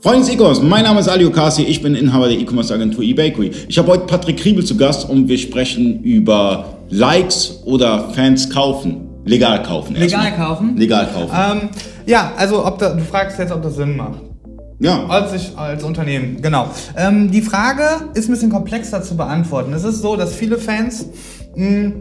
Freunde des E-Commerce, mein Name ist Ali Okasi, ich bin Inhaber der E-Commerce Agentur eBakery. Ich habe heute Patrick Kriebel zu Gast und wir sprechen über Likes oder Fans kaufen. Legal kaufen. Legal erstmal. kaufen? Legal kaufen. Ähm, ja, also ob da, du fragst jetzt, ob das Sinn macht. ja. Als, ich, als Unternehmen, genau. Ähm, die Frage ist ein bisschen komplexer zu beantworten. Es ist so, dass viele Fans,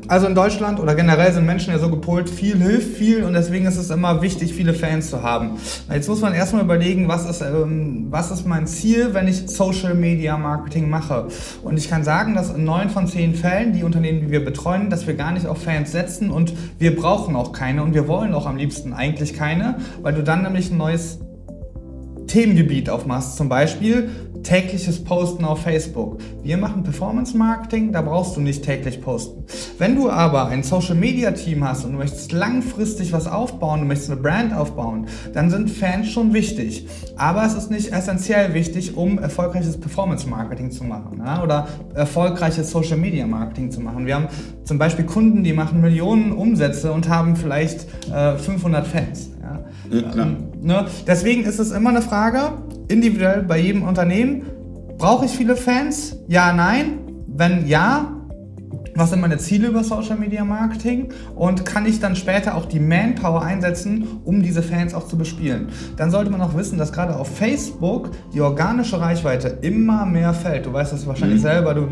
also in Deutschland oder generell sind Menschen ja so gepolt, viel hilft viel und deswegen ist es immer wichtig, viele Fans zu haben. Jetzt muss man erstmal überlegen, was ist, ähm, was ist mein Ziel, wenn ich Social Media Marketing mache. Und ich kann sagen, dass in neun von zehn Fällen, die Unternehmen, die wir betreuen, dass wir gar nicht auf Fans setzen und wir brauchen auch keine und wir wollen auch am liebsten eigentlich keine, weil du dann nämlich ein neues Themengebiet aufmachst, zum Beispiel tägliches Posten auf Facebook. Wir machen Performance Marketing, da brauchst du nicht täglich posten. Wenn du aber ein Social Media Team hast und du möchtest langfristig was aufbauen, du möchtest eine Brand aufbauen, dann sind Fans schon wichtig. Aber es ist nicht essentiell wichtig, um erfolgreiches Performance Marketing zu machen ja? oder erfolgreiches Social Media Marketing zu machen. Wir haben zum Beispiel Kunden, die machen Millionen Umsätze und haben vielleicht äh, 500 Fans. Ja? Ja, klar. Ne? Deswegen ist es immer eine Frage, individuell bei jedem Unternehmen, brauche ich viele Fans? Ja, nein. Wenn ja, was sind meine Ziele über Social Media Marketing und kann ich dann später auch die Manpower einsetzen, um diese Fans auch zu bespielen. Dann sollte man auch wissen, dass gerade auf Facebook die organische Reichweite immer mehr fällt. Du weißt das wahrscheinlich selber, du,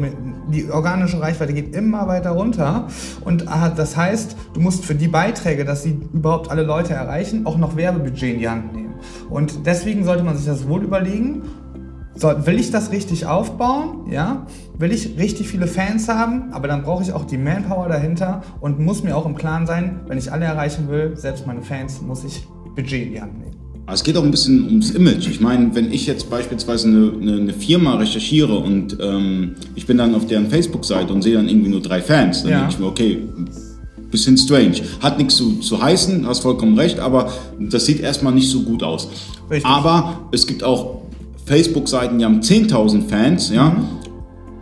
die organische Reichweite geht immer weiter runter und ah, das heißt, du musst für die Beiträge, dass sie überhaupt alle Leute erreichen, auch noch Werbebudget in die Hand nehmen. Und deswegen sollte man sich das wohl überlegen so, will ich das richtig aufbauen? Ja? Will ich richtig viele Fans haben? Aber dann brauche ich auch die Manpower dahinter und muss mir auch im Klaren sein, wenn ich alle erreichen will, selbst meine Fans, muss ich Budget in die Hand nehmen. Es geht auch ein bisschen ums Image. Ich meine, wenn ich jetzt beispielsweise eine, eine, eine Firma recherchiere und ähm, ich bin dann auf deren Facebook-Seite und sehe dann irgendwie nur drei Fans, dann Ja. denke ich mir, okay, bisschen strange. Hat nichts zu, zu heißen, hast vollkommen recht, aber das sieht erstmal nicht so gut aus. Richtig. Aber es gibt auch Facebook-Seiten, die haben 10.000 Fans, ja. Mhm.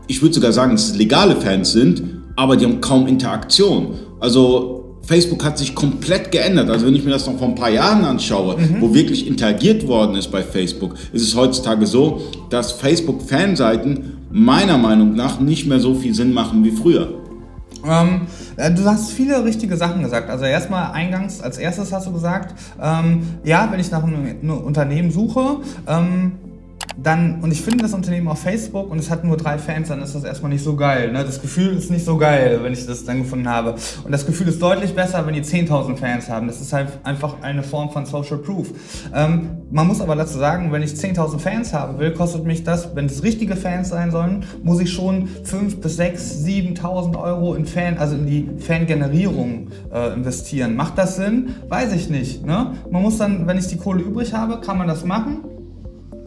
Ich würde sogar sagen, dass es legale Fans sind, aber die haben kaum Interaktion. Also Facebook hat sich komplett geändert. Also wenn ich mir das noch vor ein paar Jahren anschaue, Mhm. wo wirklich interagiert worden ist bei Facebook, ist es heutzutage so, dass Facebook-Fanseiten meiner Meinung nach nicht mehr so viel Sinn machen wie früher. Ähm, äh, du hast viele richtige Sachen gesagt. Also erstmal eingangs, als erstes hast du gesagt, ähm, ja, wenn ich nach einem, einem Unternehmen suche, ähm, dann, und ich finde das Unternehmen auf Facebook und es hat nur drei Fans, dann ist das erstmal nicht so geil. Ne? Das Gefühl ist nicht so geil, wenn ich das dann gefunden habe. Und das Gefühl ist deutlich besser, wenn die 10.000 Fans haben. Das ist halt einfach eine Form von Social Proof. Ähm, man muss aber dazu sagen, wenn ich 10.000 Fans haben will, kostet mich das, wenn es richtige Fans sein sollen, muss ich schon 5.000 bis 6.000, 7.000 Euro in Fan, also in die Fangenerierung äh, investieren. Macht das Sinn? Weiß ich nicht. Ne? Man muss dann, wenn ich die Kohle übrig habe, kann man das machen.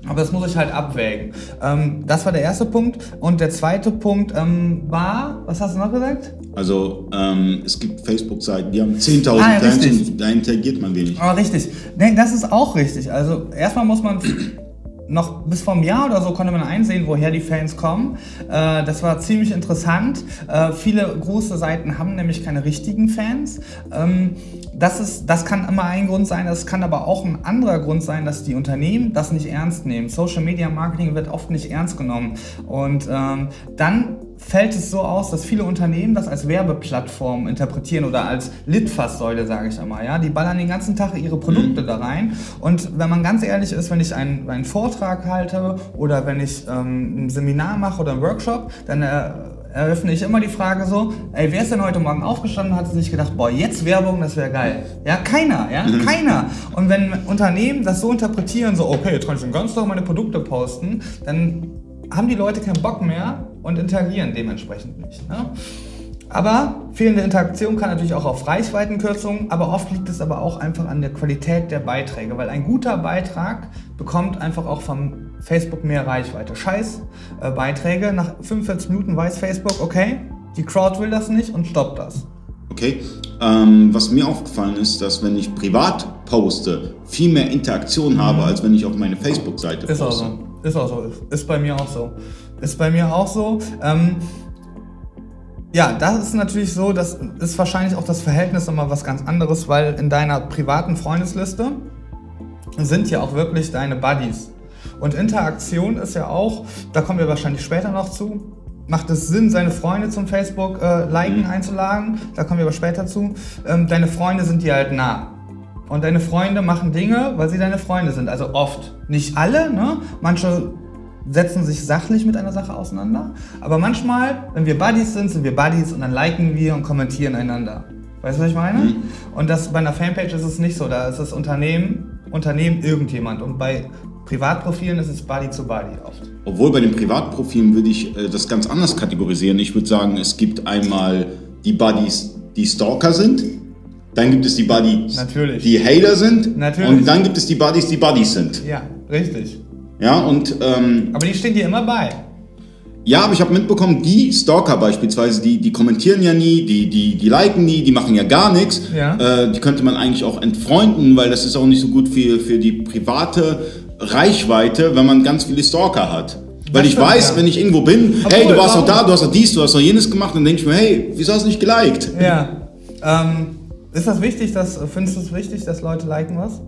Aber das muss ich halt abwägen. Ähm, das war der erste Punkt. Und der zweite Punkt ähm, war, was hast du noch gesagt? Also ähm, es gibt Facebook-Seiten, die haben 10.000 Ah, Fans und da interagiert man wenig. Aber richtig. Nee, das ist auch richtig. Also erstmal muss man noch bis vor einem Jahr oder so konnte man einsehen, woher die Fans kommen. Äh, das war ziemlich interessant. Äh, viele große Seiten haben nämlich keine richtigen Fans. Ähm, das, ist, das kann immer ein Grund sein, das kann aber auch ein anderer Grund sein, dass die Unternehmen das nicht ernst nehmen. Social Media Marketing wird oft nicht ernst genommen. Und ähm, dann fällt es so aus, dass viele Unternehmen das als Werbeplattform interpretieren oder als Litfaßsäule, sage ich einmal. Ja? Die ballern den ganzen Tag ihre Produkte da rein. Und wenn man ganz ehrlich ist, wenn ich einen, einen Vortrag halte oder wenn ich ähm, ein Seminar mache oder einen Workshop, dann äh, eröffne ich immer die Frage so, ey, wer ist denn heute Morgen aufgestanden und hat sich gedacht, boah, jetzt Werbung, das wäre geil. Ja, keiner, ja, keiner. Und wenn Unternehmen das so interpretieren, so, okay, jetzt kann ich den ganzen Tag meine Produkte posten, dann haben die Leute keinen Bock mehr und interagieren dementsprechend nicht. Ne? Aber fehlende Interaktion kann natürlich auch auf Reichweitenkürzungen, aber oft liegt es aber auch einfach an der Qualität der Beiträge, weil ein guter Beitrag bekommt einfach auch vom Facebook mehr Reichweite. Scheiß äh, Beiträge, nach 45 Minuten weiß Facebook, okay, die Crowd will das nicht und stoppt das. Okay. Ähm, was mir aufgefallen ist, dass wenn ich privat poste, viel mehr Interaktion habe, als wenn ich auf meine Facebook-Seite Ist auch poste. so. Ist auch so. Ist bei mir auch so. Ist bei mir auch so. Ähm, ja, das ist natürlich so, das ist wahrscheinlich auch das Verhältnis nochmal was ganz anderes, weil in deiner privaten Freundesliste sind ja auch wirklich deine Buddies. Und Interaktion ist ja auch, da kommen wir wahrscheinlich später noch zu, macht es Sinn, seine Freunde zum Facebook äh, liken mhm. einzuladen? Da kommen wir aber später zu. Ähm, deine Freunde sind dir halt nah. Und deine Freunde machen Dinge, weil sie deine Freunde sind. Also oft. Nicht alle, ne? Manche setzen sich sachlich mit einer Sache auseinander. Aber manchmal, wenn wir Buddies sind, sind wir Buddies und dann liken wir und kommentieren einander. Weißt du, was ich meine? Mhm. Und das bei einer Fanpage ist es nicht so. Da ist das Unternehmen, Unternehmen irgendjemand. Und bei Privatprofilen ist es Buddy zu Buddy oft. Obwohl bei den Privatprofilen würde ich äh, das ganz anders kategorisieren. Ich würde sagen, es gibt einmal die Buddies, die Stalker sind. Dann gibt es die Buddies, Natürlich. die Hater sind. Natürlich. Und dann gibt es die Buddies, die Buddies sind. Ja, richtig. Ja, und. Ähm, aber die stehen dir immer bei. Ja, aber ich habe mitbekommen, die Stalker beispielsweise, die, die kommentieren ja nie, die, die, die liken nie, die machen ja gar nichts. Ja. Äh, die könnte man eigentlich auch entfreunden, weil das ist auch nicht so gut für, für die private Reichweite, wenn man ganz viele Stalker hat. Weil das ich weiß, ja. wenn ich irgendwo bin, Obwohl, hey, du warst doch da, du hast doch dies, du hast doch jenes gemacht, dann denke ich mir, hey, wieso hast du nicht geliked? Ja. Ähm, ist das wichtig, dass, findest du es wichtig, dass Leute liken was?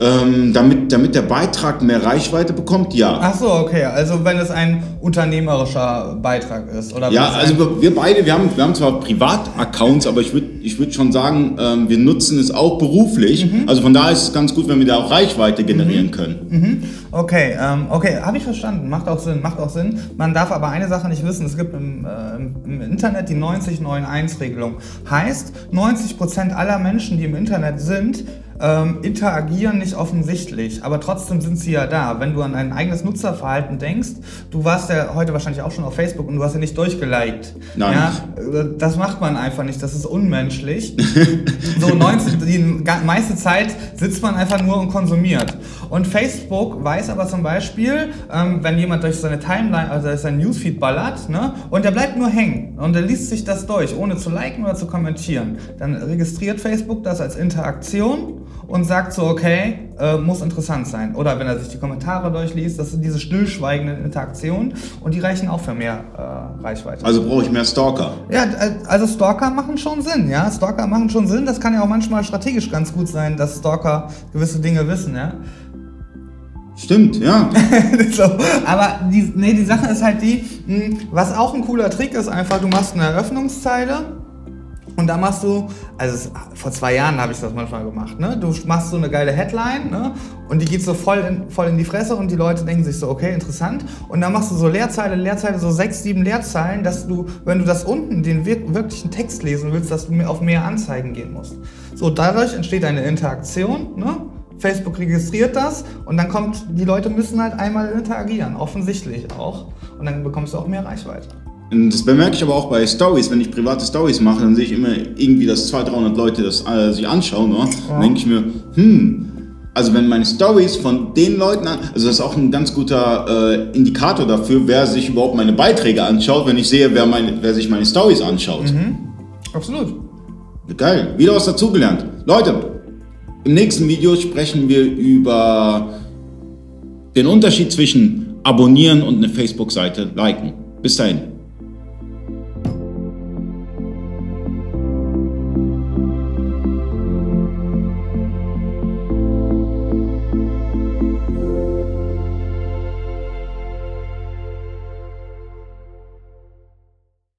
Ähm, damit, damit der Beitrag mehr Reichweite bekommt, ja. Ach so, okay. Also wenn es ein unternehmerischer Beitrag ist, oder? Ja, also wir beide, wir haben, wir haben zwar Privataccounts, aber ich würde ich würd schon sagen, ähm, wir nutzen es auch beruflich. Mhm. Also von daher ist es ganz gut, wenn wir da auch Reichweite generieren mhm. können. Mhm. Okay, ähm, okay, habe ich verstanden. Macht auch Sinn, macht auch Sinn. Man darf aber eine Sache nicht wissen. Es gibt im, äh, im Internet die 90-9-1-Regelung. Heißt, 90% aller Menschen, die im Internet sind, ähm, interagieren nicht offensichtlich, aber trotzdem sind sie ja da. Wenn du an dein eigenes Nutzerverhalten denkst, du warst ja heute wahrscheinlich auch schon auf Facebook und du hast ja nicht durchgeliked. Nein. Ja, das macht man einfach nicht, das ist unmenschlich. so 90, die meiste Zeit sitzt man einfach nur und konsumiert. Und Facebook weiß aber zum Beispiel, ähm, wenn jemand durch seine Timeline, also durch sein Newsfeed ballert, ne, und der bleibt nur hängen und der liest sich das durch, ohne zu liken oder zu kommentieren, dann registriert Facebook das als Interaktion und sagt so, okay, äh, muss interessant sein. Oder wenn er sich die Kommentare durchliest, das sind diese stillschweigenden Interaktionen und die reichen auch für mehr äh, Reichweite. Also brauche ich mehr Stalker. Ja, also Stalker machen schon Sinn, ja. Stalker machen schon Sinn. Das kann ja auch manchmal strategisch ganz gut sein, dass Stalker gewisse Dinge wissen, ja. Stimmt, ja. so, aber die, nee, die Sache ist halt die, hm, was auch ein cooler Trick ist, einfach, du machst eine Eröffnungszeile und da machst du, also es, vor zwei Jahren habe ich das manchmal gemacht, ne? Du machst so eine geile Headline, ne? Und die geht so voll in, voll in die Fresse und die Leute denken sich so, okay, interessant. Und dann machst du so Leerzeile, Leerzeile, so sechs, sieben Leerzeilen, dass du, wenn du das unten, den wirklichen Text lesen willst, dass du auf mehr Anzeigen gehen musst. So, dadurch entsteht eine Interaktion, ne? Facebook registriert das und dann kommt, die Leute müssen halt einmal interagieren, offensichtlich auch. Und dann bekommst du auch mehr Reichweite. Das bemerke ich aber auch bei Stories, wenn ich private Stories mache, dann sehe ich immer irgendwie, dass 200, 300 Leute das äh, sich anschauen. Oder? Ja. Dann denke ich mir, hm, also wenn meine Stories von den Leuten, also das ist auch ein ganz guter äh, Indikator dafür, wer sich überhaupt meine Beiträge anschaut, wenn ich sehe, wer, meine, wer sich meine Stories anschaut. Mhm. Absolut. Geil, wieder was dazugelernt. Leute, im nächsten Video sprechen wir über den Unterschied zwischen abonnieren und eine Facebook-Seite liken. Bis dahin.